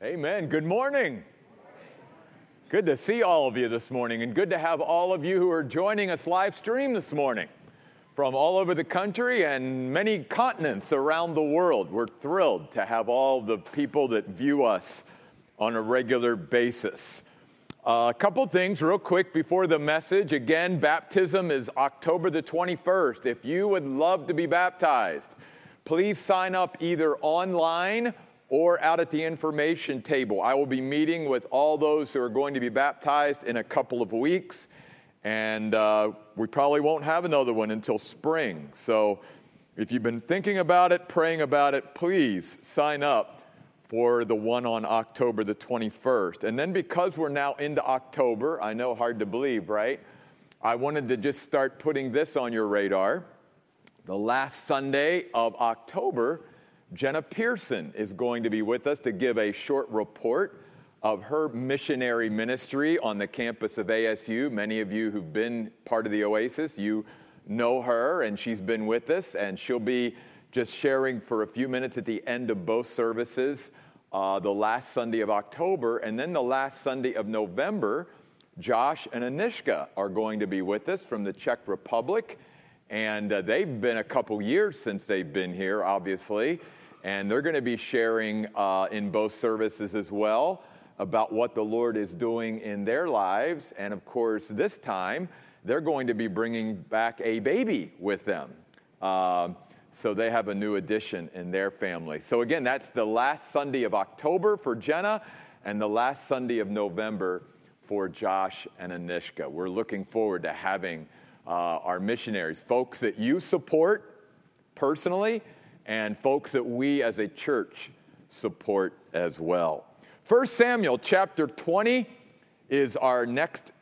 Amen. Good morning. Good to see all of you this morning, and good to have all of you who are joining us live stream this morning from all over the country and many continents around the world. We're thrilled to have all the people that view us on a regular basis. Uh, a couple things, real quick, before the message. Again, baptism is October the 21st. If you would love to be baptized, please sign up either online or out at the information table. I will be meeting with all those who are going to be baptized in a couple of weeks, and uh, we probably won't have another one until spring. So if you've been thinking about it, praying about it, please sign up for the one on October the 21st. And then because we're now into October, I know hard to believe, right? I wanted to just start putting this on your radar. The last Sunday of October, Jenna Pearson is going to be with us to give a short report of her missionary ministry on the campus of ASU. Many of you who've been part of the Oasis, you know her, and she's been with us, and she'll be just sharing for a few minutes at the end of both services uh, the last Sunday of October, and then the last Sunday of November. Josh and Anishka are going to be with us from the Czech Republic, and uh, they've been a couple years since they've been here, obviously and they're going to be sharing uh, in both services as well about what the Lord is doing in their lives. And of course, this time, they're going to be bringing back a baby with them. Uh, so they have a new addition in their family. So again, that's the last Sunday of October for Jenna and the last Sunday of November for Josh and Anishka. We're looking forward to having uh, our missionaries, folks that you support personally and folks that we as a church support as well. 1 Samuel chapter 20 is our next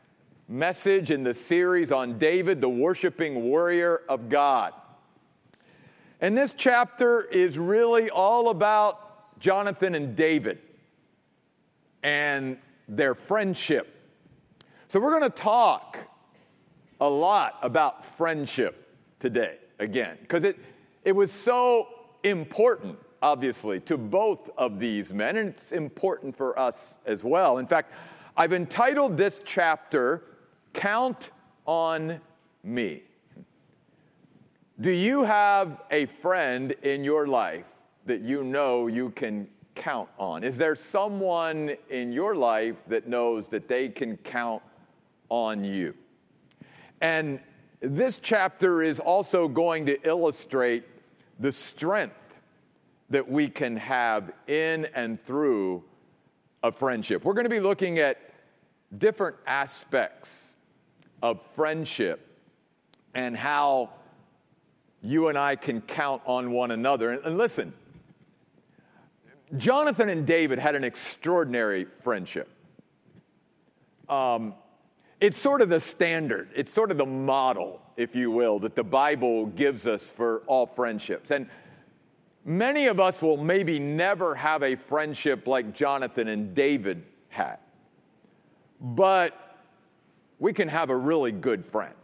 message in the series on David, the worshiping warrior of God. And this chapter is really all about Jonathan and David and their friendship. So, we're going to talk a lot about friendship today, again, because it, it was so important, obviously, to both of these men, and it's important for us as well. In fact, I've entitled this chapter, Count on Me. Do you have a friend in your life that you know you can count on? Is there someone in your life that knows that they can count on you? And this chapter is also going to illustrate the strength that we can have in and through a friendship. We're going to be looking at different aspects of friendship and how you and I can count on one another. And, listen, Jonathan and David had an extraordinary friendship. Um, it's sort of the standard, it's sort of the model, if you will, that the Bible gives us for all friendships. And many of us will maybe never have a friendship like Jonathan and David had, but we can have a really good friend.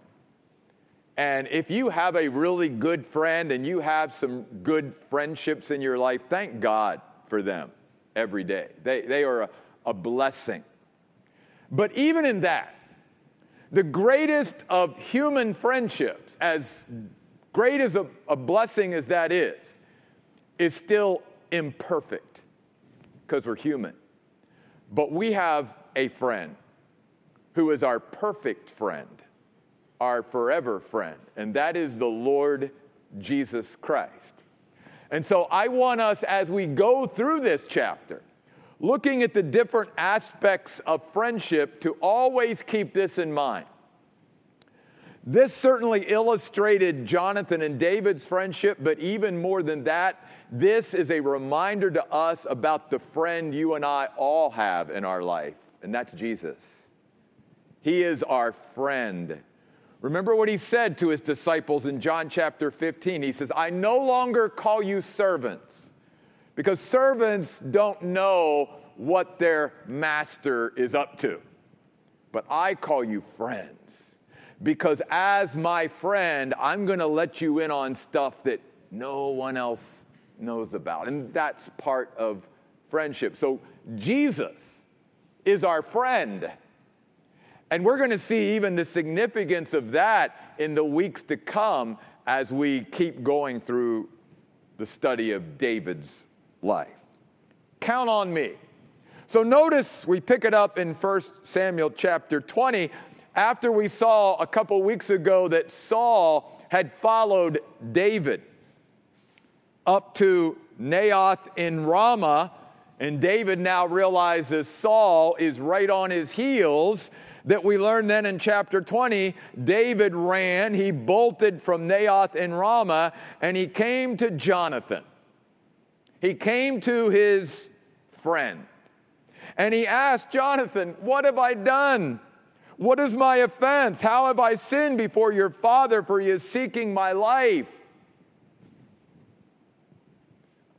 And if you have a really good friend and you have some good friendships in your life, thank God for them every day. They, they are a, a blessing. But even in that, the greatest of human friendships, as great as a, a blessing as that is, is still imperfect because we're human. But we have a friend who is our perfect friend, our forever friend, and that is the Lord Jesus Christ. And so I want us, as we go through this chapter, looking at the different aspects of friendship to always keep this in mind. This certainly illustrated Jonathan and David's friendship, but even more than that, this is a reminder to us about the friend you and I all have in our life, and that's Jesus. He is our friend. Remember what he said to his disciples in John chapter 15. He says, I no longer call you servants because servants don't know what their master is up to. But I call you friends because as my friend, I'm going to let you in on stuff that no one else knows about. And that's part of friendship. So Jesus is our friend. And we're going to see even the significance of that in the weeks to come as we keep going through the study of David's life. Count on me. So notice we pick it up in 1 Samuel chapter 20 after we saw a couple weeks ago that Saul had followed David up to Naioth in Ramah, and David now realizes Saul is right on his heels. That we learned then in chapter 20, David ran, he bolted from Naioth in Ramah, and he came to Jonathan. He came to his friend. And he asked Jonathan, What have I done? What is my offense? How have I sinned before your father, for he is seeking my life?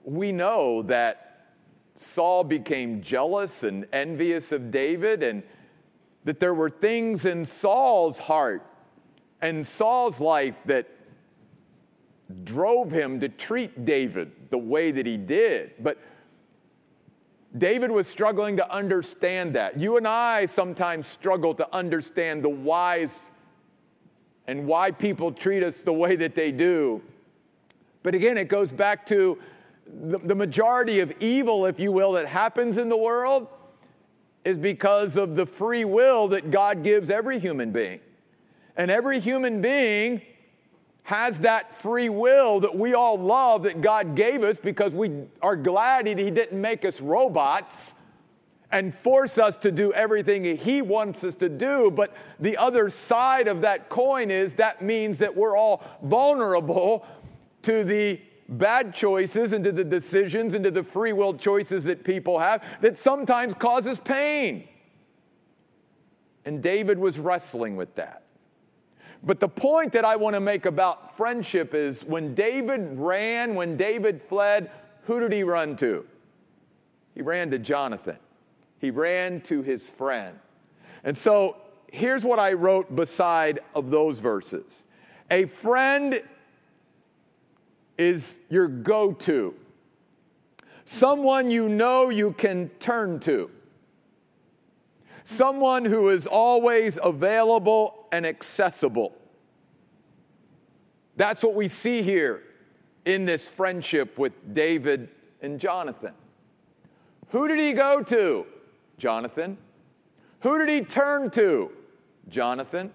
We know that Saul became jealous and envious of David, and that there were things in Saul's heart and Saul's life that drove him to treat David the way that he did. But David was struggling to understand that. You and I sometimes struggle to understand the whys and why people treat us the way that they do. But again, it goes back to the, the majority of evil, if you will, that happens in the world is because of the free will that God gives every human being. And every human being has that free will that we all love that God gave us because we are glad He didn't make us robots and force us to do everything He wants us to do. But the other side of that coin is that means that we're all vulnerable to the bad choices and to the decisions and to the free will choices that people have that sometimes causes pain. And David was wrestling with that. But the point that I want to make about friendship is when David ran, when David fled, who did he run to? He ran to Jonathan. He ran to his friend. And so here's what I wrote beside of those verses. A friend is your go-to. Someone you know you can turn to. Someone who is always available and accessible. That's what we see here in this friendship with David and Jonathan. Who did he go to? Jonathan. Who did he turn to? Jonathan.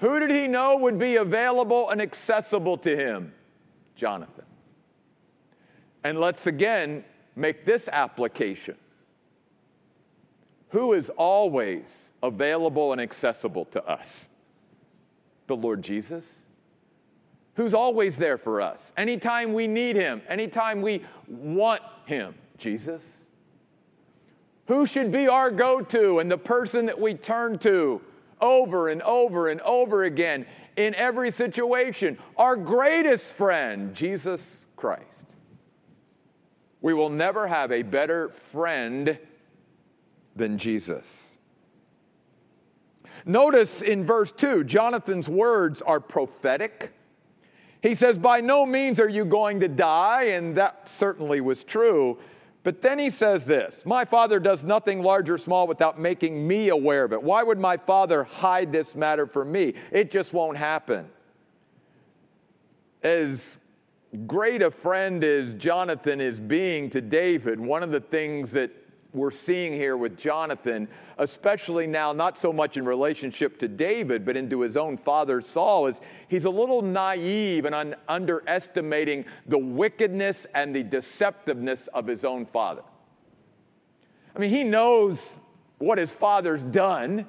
Who did he know would be available and accessible to him? Jonathan. And let's again make this application. Who is always available and accessible to us? The Lord Jesus, who's always there for us. Anytime we need Him, anytime we want Him, Jesus. Who should be our go to and the person that we turn to over and over and over again in every situation? Our greatest friend, Jesus Christ. We will never have a better friend than Jesus. Notice in verse 2, Jonathan's words are prophetic. He says, By no means are you going to die, and that certainly was true. But then he says this My father does nothing large or small without making me aware of it. Why would my father hide this matter from me? It just won't happen. As great a friend as Jonathan is being to David, one of the things that we're seeing here with Jonathan, especially now, not so much in relationship to David, but into his own father Saul, is he's a little naive and un- underestimating the wickedness and the deceptiveness of his own father. I mean, he knows what his father's done.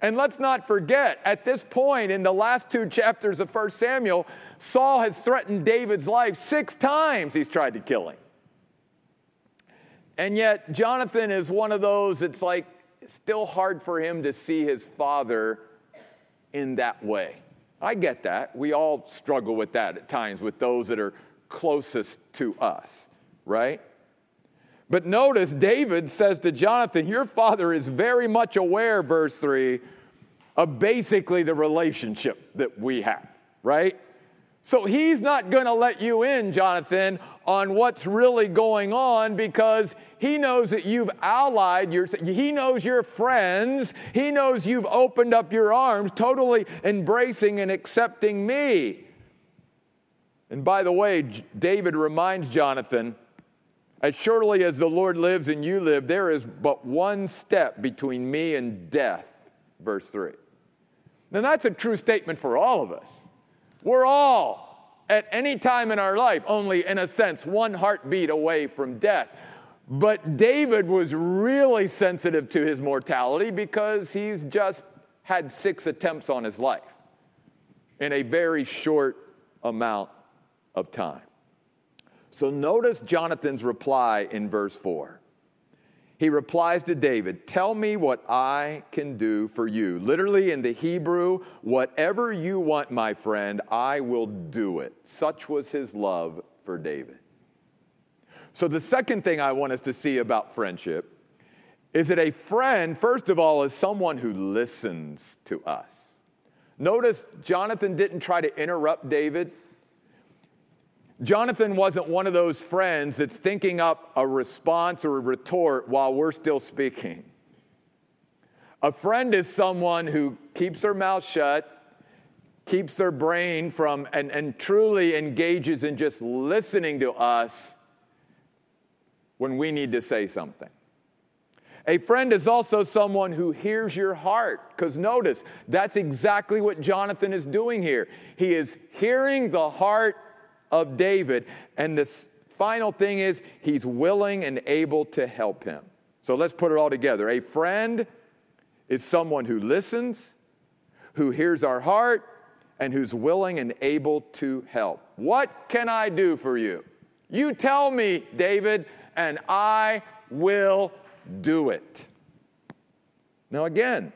And let's not forget, at this point in the last two chapters of 1 Samuel, Saul has threatened David's life six times he's tried to kill him. And yet, Jonathan is one of those, it's like still hard for him to see his father in that way. I get that. We all struggle with that at times with those that are closest to us, right? But notice David says to Jonathan, Your father is very much aware, verse 3, of basically the relationship that we have, right? So he's not going to let you in, Jonathan, on what's really going on because he knows that you've allied your he knows your friends, he knows you've opened up your arms, totally embracing and accepting me. And by the way, David reminds Jonathan, as surely as the Lord lives and you live, there is but one step between me and death, verse 3. Now that's a true statement for all of us. We're all, at any time in our life, only in a sense, one heartbeat away from death. But David was really sensitive to his mortality because he's just had six attempts on his life in a very short amount of time. So notice Jonathan's reply in verse 4 he replies to David, Tell me what I can do for you. Literally in the Hebrew, whatever you want, my friend, I will do it. Such was his love for David. So, the second thing I want us to see about friendship is that a friend, first of all, is someone who listens to us. Notice Jonathan didn't try to interrupt David. Jonathan wasn't one of those friends that's thinking up a response or a retort while we're still speaking. A friend is someone who keeps their mouth shut, keeps their brain from, and, and truly engages in just listening to us when we need to say something. A friend is also someone who hears your heart. Because notice, that's exactly what Jonathan is doing here. He is hearing the heart of David. And the final thing is, he's willing and able to help him. So let's put it all together. A friend is someone who listens, who hears our heart, and who's willing and able to help. What can I do for you? You tell me, David, and I will do it. Now, again,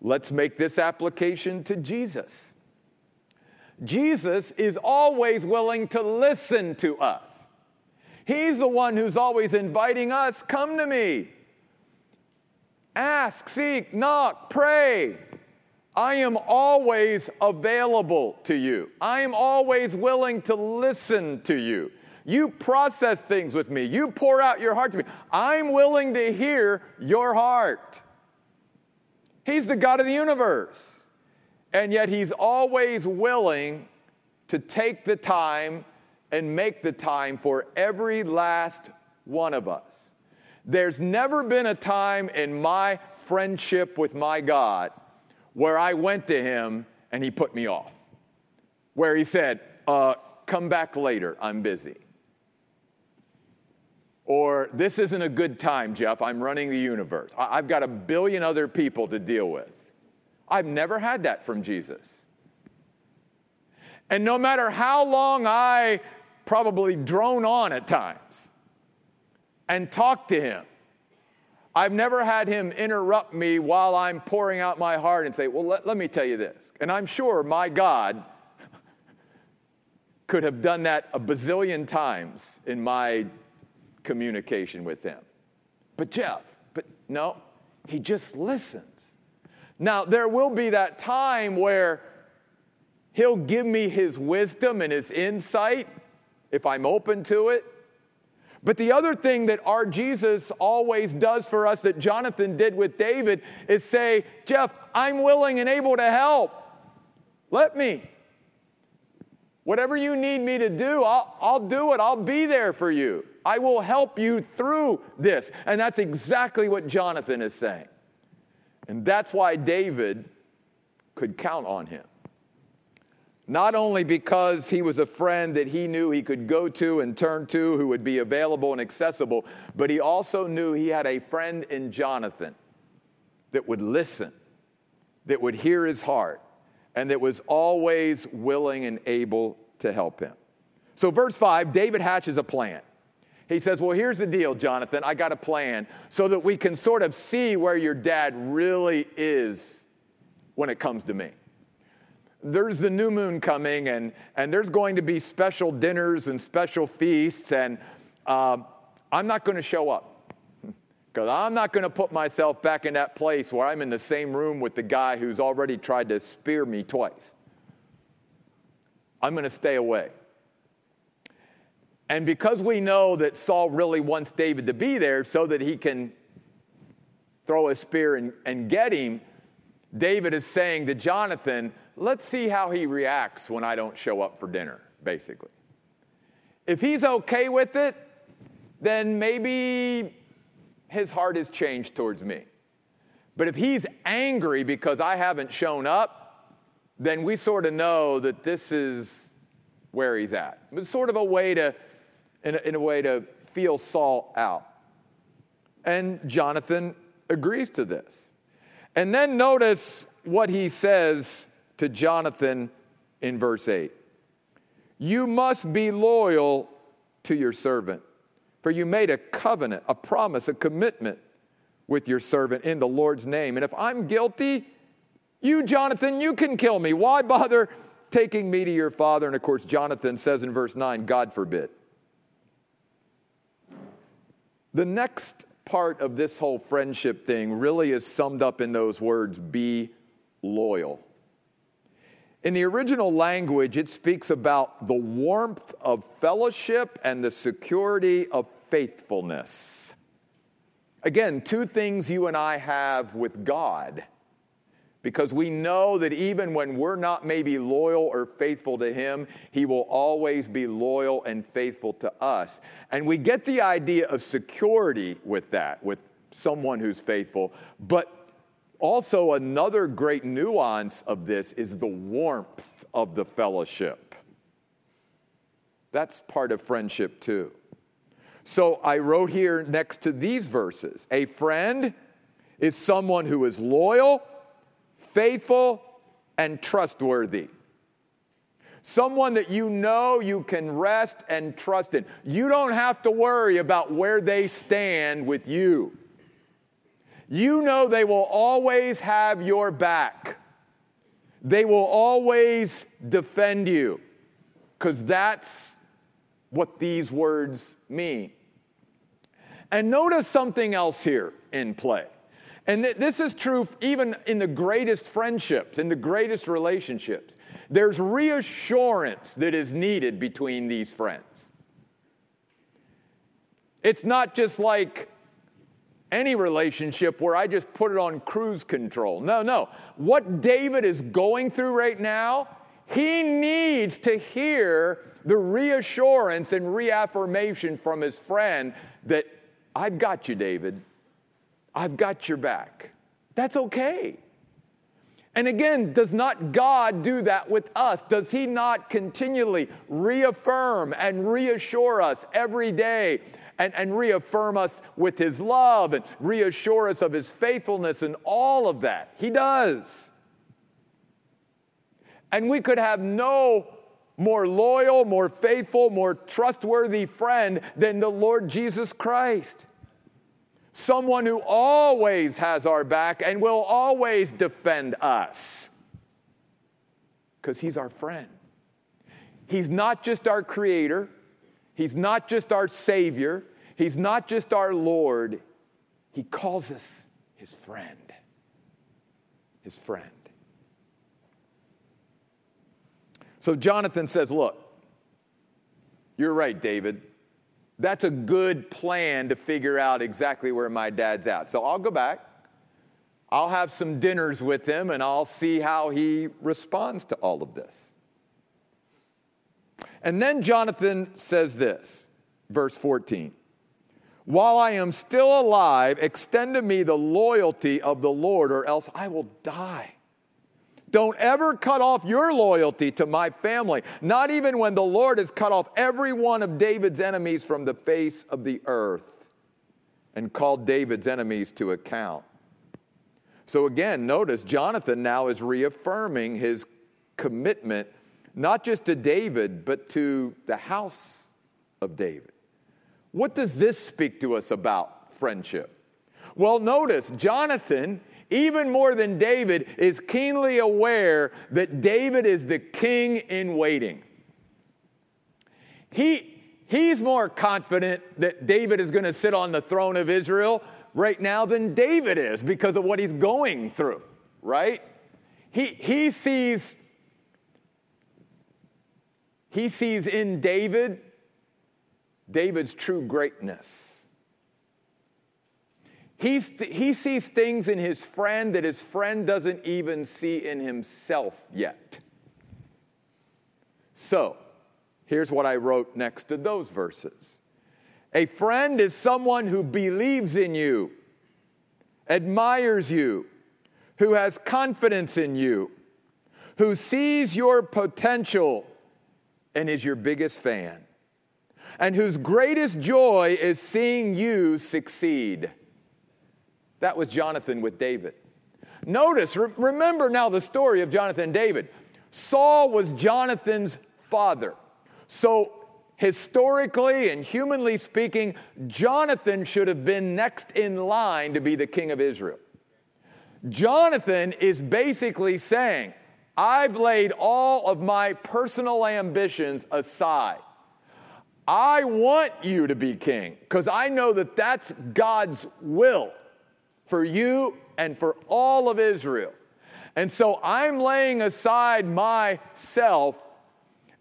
let's make this application to Jesus. Jesus is always willing to listen to us. He's the one who's always inviting us come to me. Ask, seek, knock, pray. I am always available to you. I am always willing to listen to you. You process things with me. You pour out your heart to me. I'm willing to hear your heart. He's the God of the universe. And yet, He's always willing to take the time and make the time for every last one of us. There's never been a time in my friendship with my God where I went to Him and He put me off, where He said, uh, Come back later, I'm busy. Or, this isn't a good time, Jeff. I'm running the universe. I've got a billion other people to deal with. I've never had that from Jesus. And no matter how long I probably drone on at times and talk to him, I've never had him interrupt me while I'm pouring out my heart and say, Well, let, let me tell you this. And I'm sure my God could have done that a bazillion times in my communication with him. But Jeff, but no, he just listens. Now, there will be that time where He'll give me His wisdom and His insight if I'm open to it. But the other thing that our Jesus always does for us, that Jonathan did with David, is say, Jeff, I'm willing and able to help. Let me. Whatever you need me to do, I'll, I'll do it. I'll be there for you. I will help you through this. And that's exactly what Jonathan is saying. And that's why David could count on him. Not only because he was a friend that he knew he could go to and turn to, who would be available and accessible, but he also knew he had a friend in Jonathan that would listen, that would hear his heart, and that was always willing and able to help him. So, verse 5, David hatches a plan. He says, Well, here's the deal, Jonathan. I got a plan so that we can sort of see where your dad really is when it comes to me. There's the new moon coming, and, and there's going to be special dinners and special feasts, and uh, I'm not going to show up because I'm not going to put myself back in that place where I'm in the same room with the guy who's already tried to spear me twice. I'm going to stay away. And because we know that Saul really wants David to be there so that he can throw a spear and, and get him, David is saying to Jonathan, let's see how he reacts when I don't show up for dinner, basically. If he's okay with it, then maybe his heart has changed towards me. But if he's angry because I haven't shown up, then we sort of know that this is where he's at. It's sort of a way to, in a, in a way to feel Saul out. And Jonathan agrees to this. And then notice what he says to Jonathan in verse 8 You must be loyal to your servant, for you made a covenant, a promise, a commitment with your servant in the Lord's name. And if I'm guilty, you, Jonathan, you can kill me. Why bother taking me to your father? And of course, Jonathan says in verse 9, God forbid. The next part of this whole friendship thing really is summed up in those words be loyal. In the original language, it speaks about the warmth of fellowship and the security of faithfulness. Again, two things you and I have with God. Because we know that even when we're not maybe loyal or faithful to Him, He will always be loyal and faithful to us. And we get the idea of security with that, with someone who's faithful. But also, another great nuance of this is the warmth of the fellowship. That's part of friendship, too. So I wrote here next to these verses a friend is someone who is loyal, faithful, and trustworthy. Someone that you know you can rest and trust in. You don't have to worry about where they stand with you. You know they will always have your back. They will always defend you because that's what these words mean. And notice something else here in play. And th- this is true even in the greatest friendships, in the greatest relationships. There's reassurance that is needed between these friends. It's not just like any relationship where I just put it on cruise control. No, no. What David is going through right now, he needs to hear the reassurance and reaffirmation from his friend that I've got you, David. I've got your back. That's okay. And again, does not God do that with us? Does He not continually reaffirm and reassure us every day and, and reaffirm us with His love and reassure us of His faithfulness and all of that? He does. And we could have no more loyal, more faithful, more trustworthy friend than the Lord Jesus Christ. Someone who always has our back and will always defend us because he's our friend. He's not just our creator, he's not just our savior, he's not just our Lord, he calls us his friend. His friend. So Jonathan says, Look, you're right, David. That's a good plan to figure out exactly where my dad's at. So I'll go back. I'll have some dinners with him and I'll see how he responds to all of this. And then Jonathan says this, verse 14 While I am still alive, extend to me the loyalty of the Lord, or else I will die. Don't ever cut off your loyalty to my family, not even when the Lord has cut off every one of David's enemies from the face of the earth and called David's enemies to account. So again, notice Jonathan now is reaffirming his commitment not just to David, but to the house of David. What does this speak to us about friendship? Well, notice Jonathan even more than David, is keenly aware that David is the king in waiting. He, he's more confident that David is going to sit on the throne of Israel right now than David is because of what he's going through, right? He, he sees He sees in David David's true greatness. He's, he sees things in his friend that his friend doesn't even see in himself yet. So, here's what I wrote next to those verses A friend is someone who believes in you, admires you, who has confidence in you, who sees your potential and is your biggest fan, and whose greatest joy is seeing you succeed. That was Jonathan with David. Notice, re- remember now the story of Jonathan and David. Saul was Jonathan's father. So, historically and humanly speaking, Jonathan should have been next in line to be the king of Israel. Jonathan is basically saying, I've laid all of my personal ambitions aside. I want you to be king because I know that that's God's will for you and for all of Israel. And so I'm laying aside myself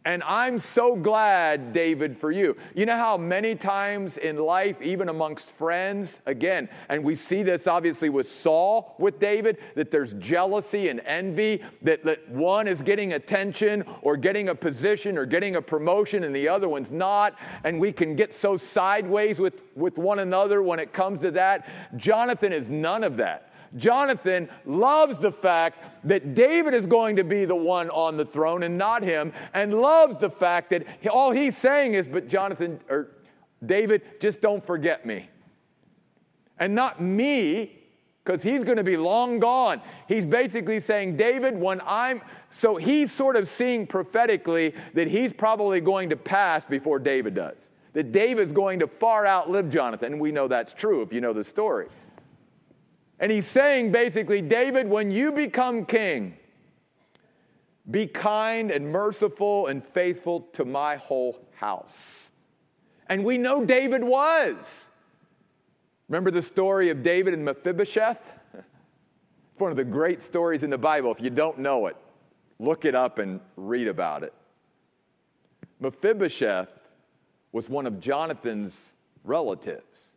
and I'm so glad, David, for you. You know how many times in life, even amongst friends, again, and we see this obviously with Saul with David, that there's jealousy and envy, that, that one is getting attention or getting a position or getting a promotion and the other one's not. And we can get so sideways with, with one another when it comes to that. Jonathan is none of that. Jonathan loves the fact that David is going to be the one on the throne and not him, and loves the fact that all he's saying is, but Jonathan or David, just don't forget me. And not me, because he's going to be long gone. He's basically saying, David, when I'm, so he's sort of seeing prophetically that he's probably going to pass before David does. That David's going to far outlive Jonathan. We know that's true if you know the story. And he's saying basically, David, when you become king, be kind and merciful and faithful to my whole house. And we know David was. Remember the story of David and Mephibosheth? It's one of the great stories in the Bible. If you don't know it, look it up and read about it. Mephibosheth was one of Jonathan's relatives.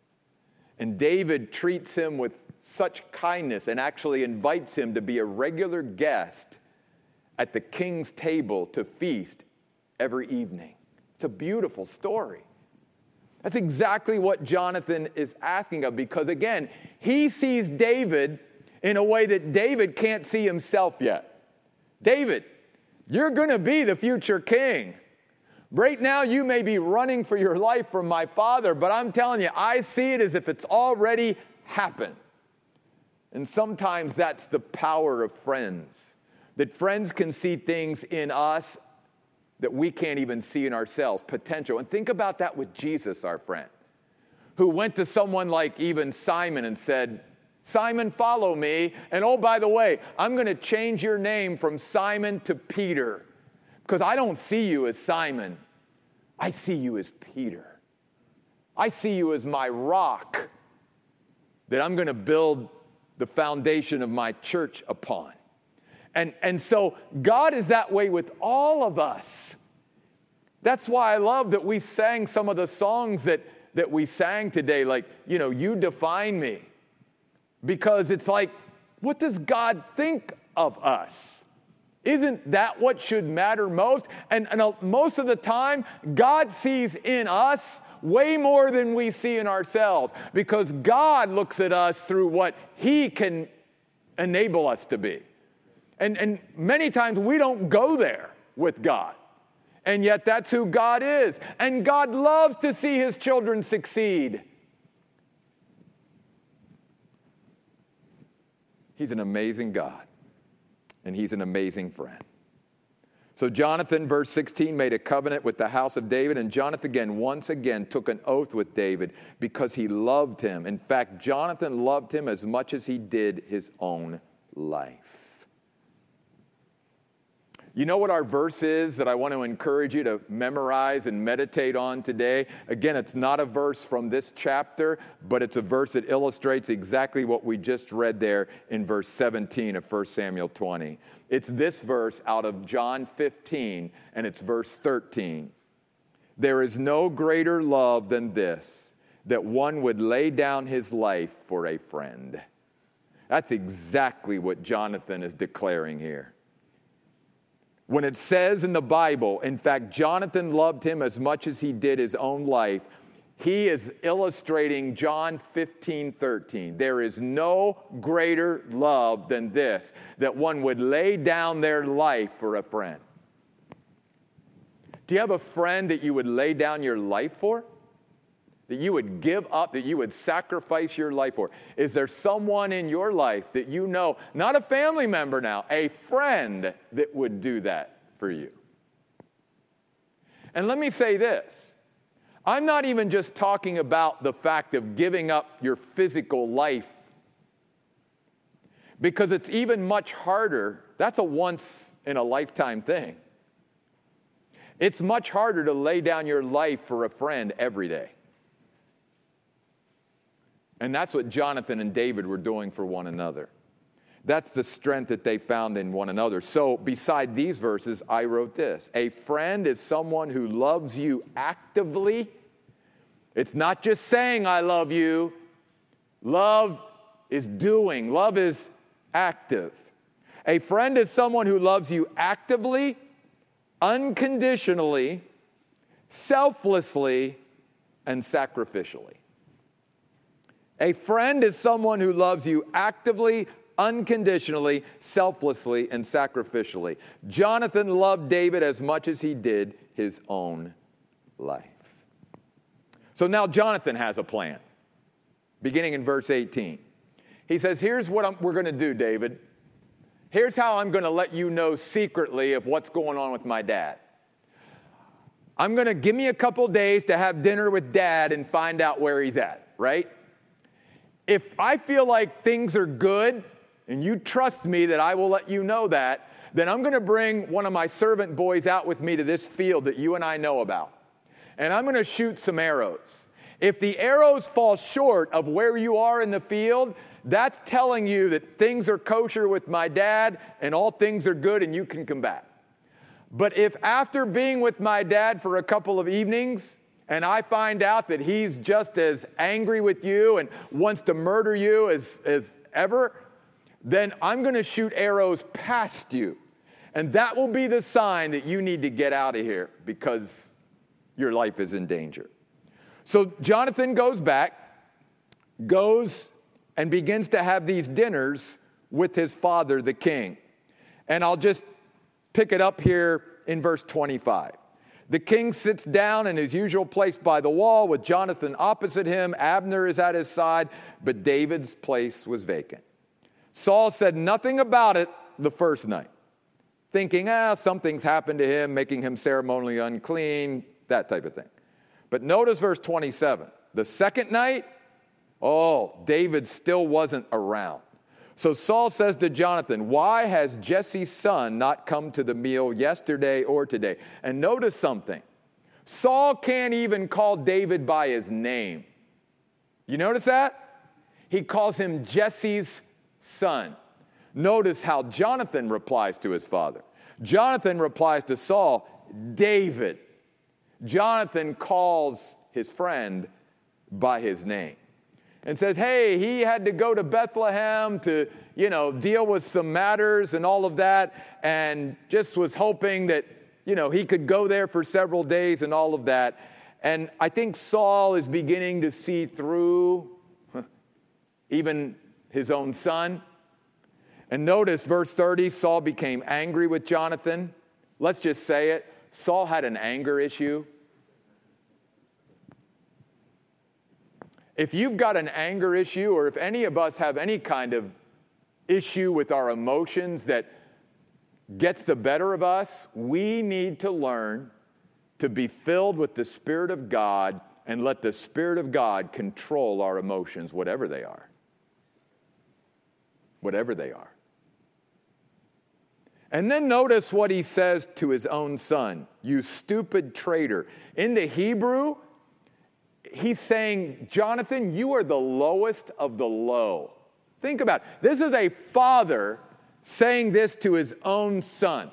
And David treats him with such kindness and actually invites him to be a regular guest at the king's table to feast every evening. It's a beautiful story. That's exactly what Jonathan is asking of because, again, he sees David in a way that David can't see himself yet. David, you're going to be the future king. Right now, you may be running for your life from my father, but I'm telling you, I see it as if it's already happened. And sometimes that's the power of friends, that friends can see things in us that we can't even see in ourselves, potential. And think about that with Jesus, our friend, who went to someone like even Simon and said, Simon, follow me. And oh, by the way, I'm going to change your name from Simon to Peter because I don't see you as Simon. I see you as Peter. I see you as my rock that I'm going to build the foundation of my church upon. And, and so God is that way with all of us. That's why I love that we sang some of the songs that, that we sang today, like, you know, you define me. Because it's like, what does God think of us? Isn't that what should matter most? And, and uh, most of the time, God sees in us way more than we see in ourselves because God looks at us through what He can enable us to be. And, and many times we don't go there with God. And yet that's who God is. And God loves to see His children succeed. He's an amazing God, and He's an amazing friend. So Jonathan, verse 16, made a covenant with the house of David, and Jonathan again, once again, took an oath with David because he loved him. In fact, Jonathan loved him as much as he did his own life. You know what our verse is that I want to encourage you to memorize and meditate on today? Again, it's not a verse from this chapter, but it's a verse that illustrates exactly what we just read there in verse 17 of 1 Samuel 20. It's this verse out of John 15, and it's verse 13. There is no greater love than this, that one would lay down his life for a friend. That's exactly what Jonathan is declaring here. When it says in the Bible, in fact, Jonathan loved him as much as he did his own life, he is illustrating John 15, 13. There is no greater love than this, that one would lay down their life for a friend. Do you have a friend that you would lay down your life for? that you would give up, that you would sacrifice your life for? Is there someone in your life that you know, not a family member now, a friend that would do that for you? And let me say this I'm not even just talking about the fact of giving up your physical life, because it's even much harder. That's a once in a lifetime thing. It's much harder to lay down your life for a friend every day. And that's what Jonathan and David were doing for one another. That's the strength that they found in one another. So, beside these verses, I wrote this A friend is someone who loves you actively. It's not just saying, I love you. Love is doing, love is active. A friend is someone who loves you actively, unconditionally, selflessly, and sacrificially. A friend is someone who loves you actively, unconditionally, selflessly, and sacrificially. Jonathan loved David as much as he did his own life. So now Jonathan has a plan, beginning in verse 18. He says, Here's what I'm, we're going to do, David. Here's how I'm going to let you know secretly of what's going on with my dad. I'm going to give me a couple days to have dinner with dad and find out where he's at, right? if I feel like things are good and you trust me that I will let you know that, then I'm going to bring one of my servant boys out with me to this field that you and I know about. And I'm going to shoot some arrows. If the arrows fall short of where you are in the field, that's telling you that things are kosher with my dad and all things are good and you can come back. But if after being with my dad for a couple of evenings, and I find out that he's just as angry with you and wants to murder you as, as ever, then I'm going to shoot arrows past you. And that will be the sign that you need to get out of here because your life is in danger. So Jonathan goes back, goes and begins to have these dinners with his father, the king. And I'll just pick it up here in verse 25. The king sits down in his usual place by the wall with Jonathan opposite him. Abner is at his side, but David's place was vacant. Saul said nothing about it the first night, thinking, ah, something's happened to him, making him ceremonially unclean, that type of thing. But notice verse 27. The second night, oh, David still wasn't around. So Saul says to Jonathan, Why has Jesse's son not come to the meal yesterday or today? And notice something Saul can't even call David by his name. You notice that? He calls him Jesse's son. Notice how Jonathan replies to his father. Jonathan replies to Saul, David. Jonathan calls his friend by his name and says, hey, he had to go to Bethlehem to, you know, deal with some matters and all of that, and just was hoping that, you know, he could go there for several days and all of that. And I think Saul is beginning to see through even his own son. And notice verse 30 Saul became angry with Jonathan. Let's just say it. Saul had an anger issue. If you've got an anger issue, or if any of us have any kind of issue with our emotions that gets the better of us, we need to learn to be filled with the Spirit of God and let the Spirit of God control our emotions, whatever they are. Whatever they are. And then notice what he says to his own son You stupid traitor. In the Hebrew, he's saying, Jonathan, you are the lowest of the low. Think about it. This is a father saying this to his own son,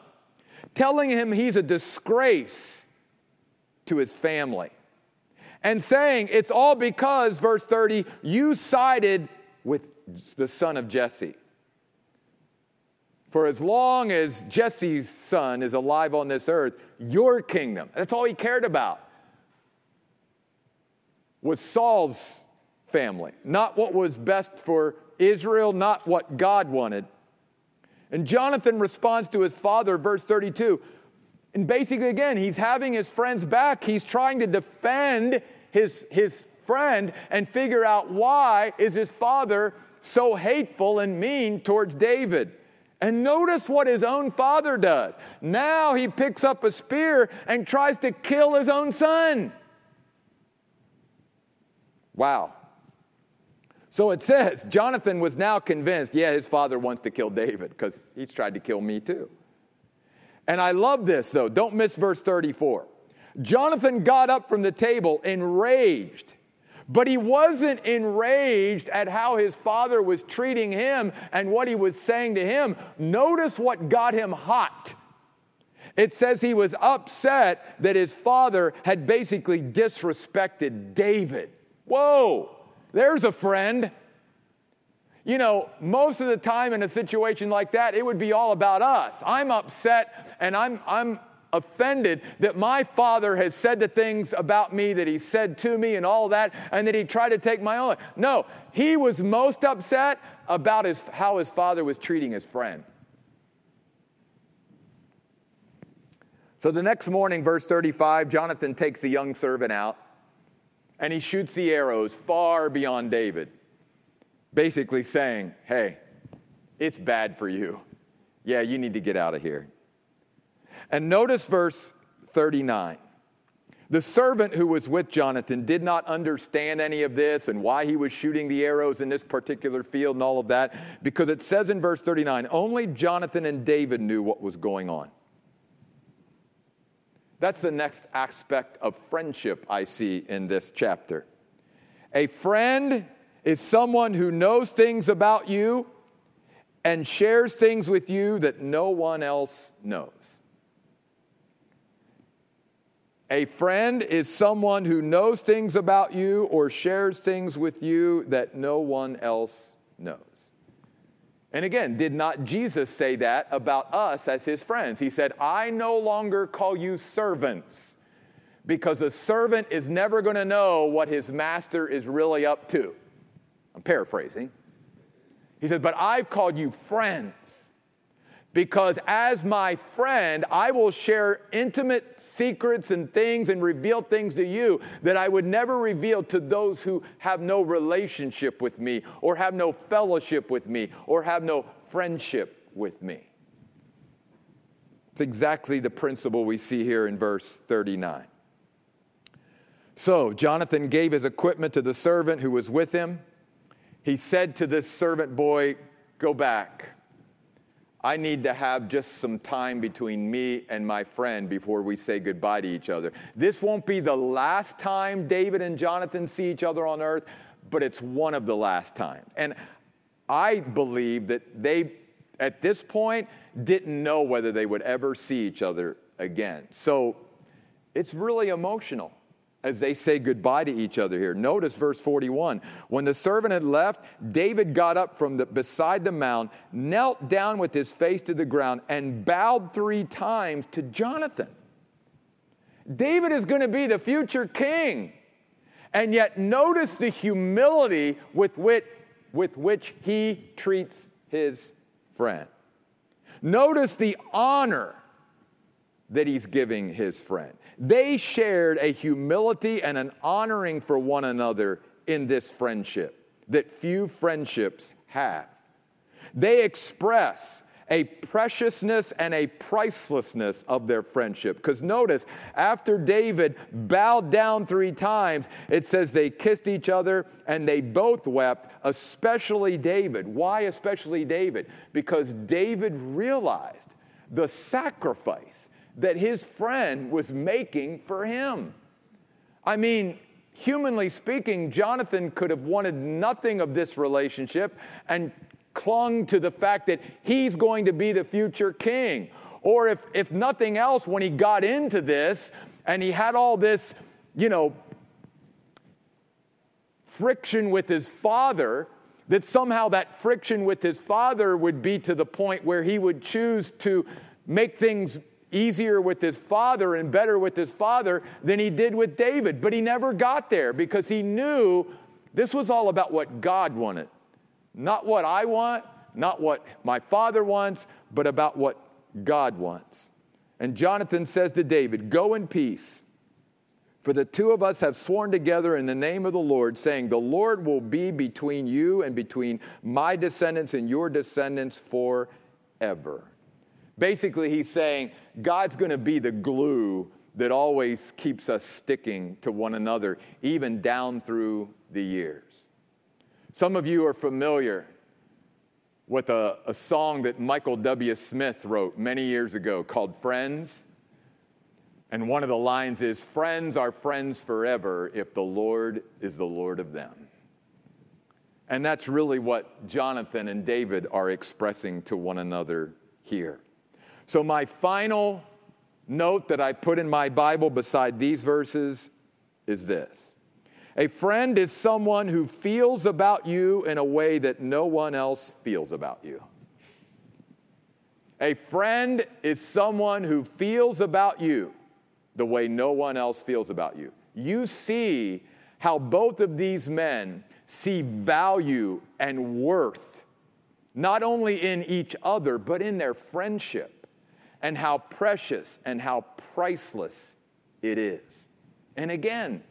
telling him he's a disgrace to his family, and saying it's all because, verse 30, you sided with the son of Jesse. For as long as Jesse's son is alive on this earth, your kingdom, that's all he cared about, was Saul's family, not what was best for Israel, not what God wanted. And Jonathan responds to his father, verse 32. And basically, again, he's having his friends back. He's trying to defend his, his friend and figure out why is his father so hateful and mean towards David. And notice what his own father does. Now he picks up a spear and tries to kill his own son. Wow. So it says, Jonathan was now convinced, yeah, his father wants to kill David because he's tried to kill me too. And I love this though. Don't miss verse 34. Jonathan got up from the table enraged, but he wasn't enraged at how his father was treating him and what he was saying to him. Notice what got him hot. It says he was upset that his father had basically disrespected David. Whoa, there's a friend. You know, most of the time in a situation like that, it would be all about us. I'm upset and I'm, I'm offended that my father has said the things about me that he said to me and all that, and that he tried to take my own. No, he was most upset about his, how his father was treating his friend. So the next morning, verse 35, Jonathan takes the young servant out and he shoots the arrows far beyond David, basically saying, Hey, it's bad for you. Yeah, you need to get out of here. And notice verse 39. The servant who was with Jonathan did not understand any of this and why he was shooting the arrows in this particular field and all of that, because it says in verse 39 only Jonathan and David knew what was going on. That's the next aspect of friendship I see in this chapter. A friend is someone who knows things about you and shares things with you that no one else knows. A friend is someone who knows things about you or shares things with you that no one else knows. And again, did not Jesus say that about us as his friends? He said, I no longer call you servants because a servant is never going to know what his master is really up to. I'm paraphrasing. He said, But I've called you friends because as my friend, I will share intimate secrets and things and reveal things to you that I would never reveal to those who have no relationship with me or have no fellowship with me or have no friendship with me. It's exactly the principle we see here in verse 39. So Jonathan gave his equipment to the servant who was with him. He said to this servant boy, Go back I need to have just some time between me and my friend before we say goodbye to each other. This won't be the last time David and Jonathan see each other on earth, but it's one of the last times. And I believe that they, at this point, didn't know whether they would ever see each other again. So it's really emotional as they say goodbye to each other here. Notice verse 41. When the servant had left, David got up from the, beside the mound, knelt down with his face to the ground, and bowed three times to Jonathan. David is going to be the future king. And yet, notice the humility with which, with which he treats his friend. Notice the honor that he's giving his friend. They shared a humility and an honoring for one another in this friendship that few friendships have. They express a preciousness and a pricelessness of their friendship. Because notice, after David bowed down three times, it says they kissed each other and they both wept, especially David. Why, especially David? Because David realized the sacrifice that his friend was making for him. I mean, humanly speaking, Jonathan could have wanted nothing of this relationship and clung to the fact that he's going to be the future king. Or if, if nothing else, when he got into this and he had all this, you know, friction with his father, that somehow that friction with his father would be to the point where he would choose to make things easier with his father and better with his father than he did with David. But he never got there because he knew this was all about what God wanted. Not what I want, not what my father wants, but about what God wants. And Jonathan says to David, Go in peace. For the two of us have sworn together in the name of the Lord, saying, The Lord will be between you and between my descendants and your descendants forever. Basically, he's saying God's going to be the glue that always keeps us sticking to one another, even down through the years. Some of you are familiar with a, a song that Michael W. Smith wrote many years ago called Friends. And one of the lines is Friends are friends forever if the Lord is the Lord of them. And that's really what Jonathan and David are expressing to one another here. So, my final note that I put in my Bible beside these verses is this A friend is someone who feels about you in a way that no one else feels about you. A friend is someone who feels about you the way no one else feels about you. You see how both of these men see value and worth, not only in each other, but in their friendship, and how precious and how priceless it is. And again,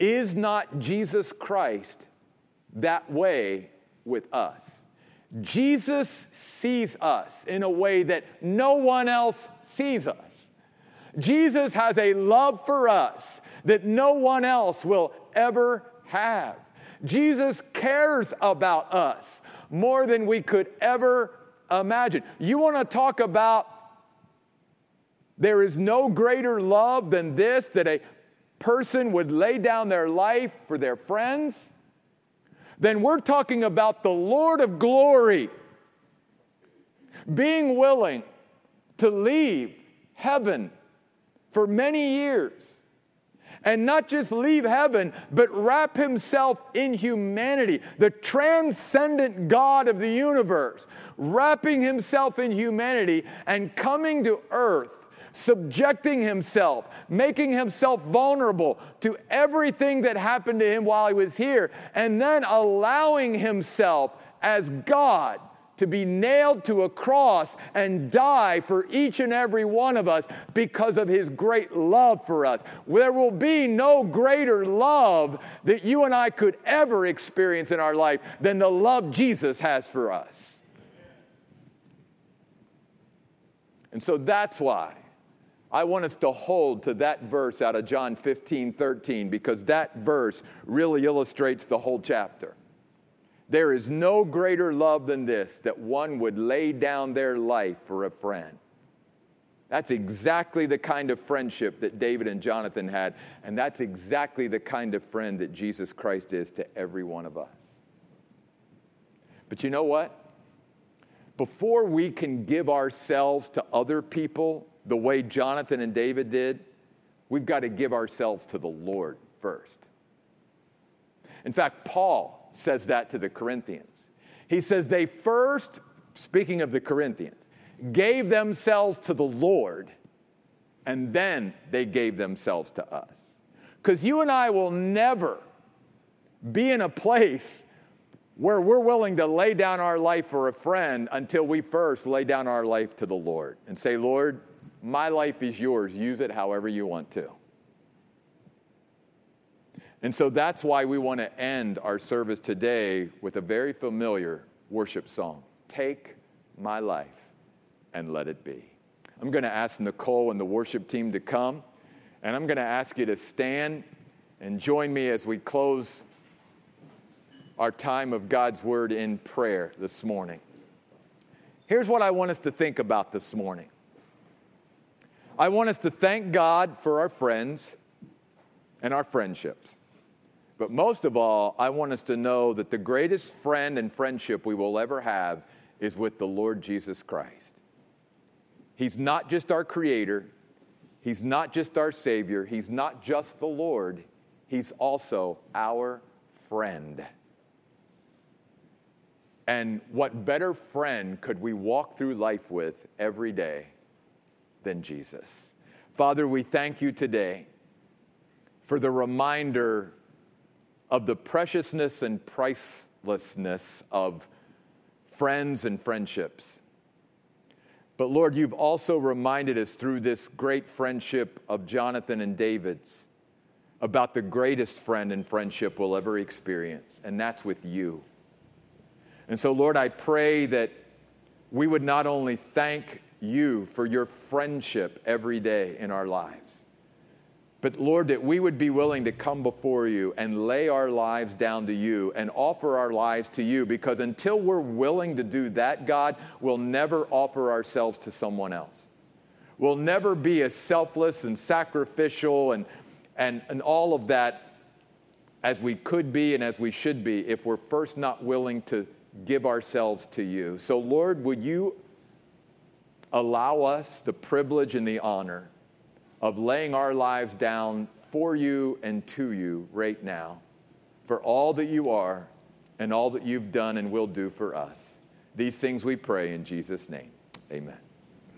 is not Jesus Christ that way with us? Jesus sees us in a way that no one else sees us. Jesus has a love for us that no one else will ever have. Jesus cares about us more than we could ever imagine. You want to talk about there is no greater love than this that a person would lay down their life for their friends? Then we're talking about the Lord of glory being willing to leave heaven for many years. And not just leave heaven, but wrap himself in humanity, the transcendent God of the universe, wrapping himself in humanity and coming to earth subjecting himself, making himself vulnerable to everything that happened to him while he was here, and then allowing himself as God to be nailed to a cross and die for each and every one of us because of his great love for us. There will be no greater love that you and I could ever experience in our life than the love Jesus has for us. And so that's why I want us to hold to that verse out of John 15, 13, because that verse really illustrates the whole chapter. There is no greater love than this that one would lay down their life for a friend. That's exactly the kind of friendship that David and Jonathan had, and that's exactly the kind of friend that Jesus Christ is to every one of us. But you know what? Before we can give ourselves to other people the way Jonathan and David did, we've got to give ourselves to the Lord first. In fact, Paul says that to the Corinthians. He says they first, speaking of the Corinthians, gave themselves to the Lord and then they gave themselves to us. Because you and I will never be in a place where we're willing to lay down our life for a friend until we first lay down our life to the Lord and say, Lord, my life is yours. Use it however you want to. And so that's why we want to end our service today with a very familiar worship song Take My Life and Let It Be. I'm going to ask Nicole and the worship team to come, and I'm going to ask you to stand and join me as we close our time of God's Word in prayer this morning. Here's what I want us to think about this morning I want us to thank God for our friends and our friendships. But most of all, I want us to know that the greatest friend and friendship we will ever have is with the Lord Jesus Christ. He's not just our creator, He's not just our Savior, He's not just the Lord, He's also our friend. And what better friend could we walk through life with every day than Jesus? Father, we thank you today for the reminder of the preciousness and pricelessness of friends and friendships. But Lord, you've also reminded us through this great friendship of Jonathan and David's about the greatest friend and friendship we'll ever experience, and that's with you. And so, Lord, I pray that we would not only thank you for your friendship every day in our lives, but Lord, that we would be willing to come before you and lay our lives down to you and offer our lives to you because until we're willing to do that, God, we'll never offer ourselves to someone else. We'll never be as selfless and sacrificial and, and, and all of that as we could be and as we should be if we're first not willing to give ourselves to you. So, Lord, would you allow us the privilege and the honor of laying our lives down for you and to you right now for all that you are and all that you've done and will do for us. These things we pray in Jesus' name. Amen.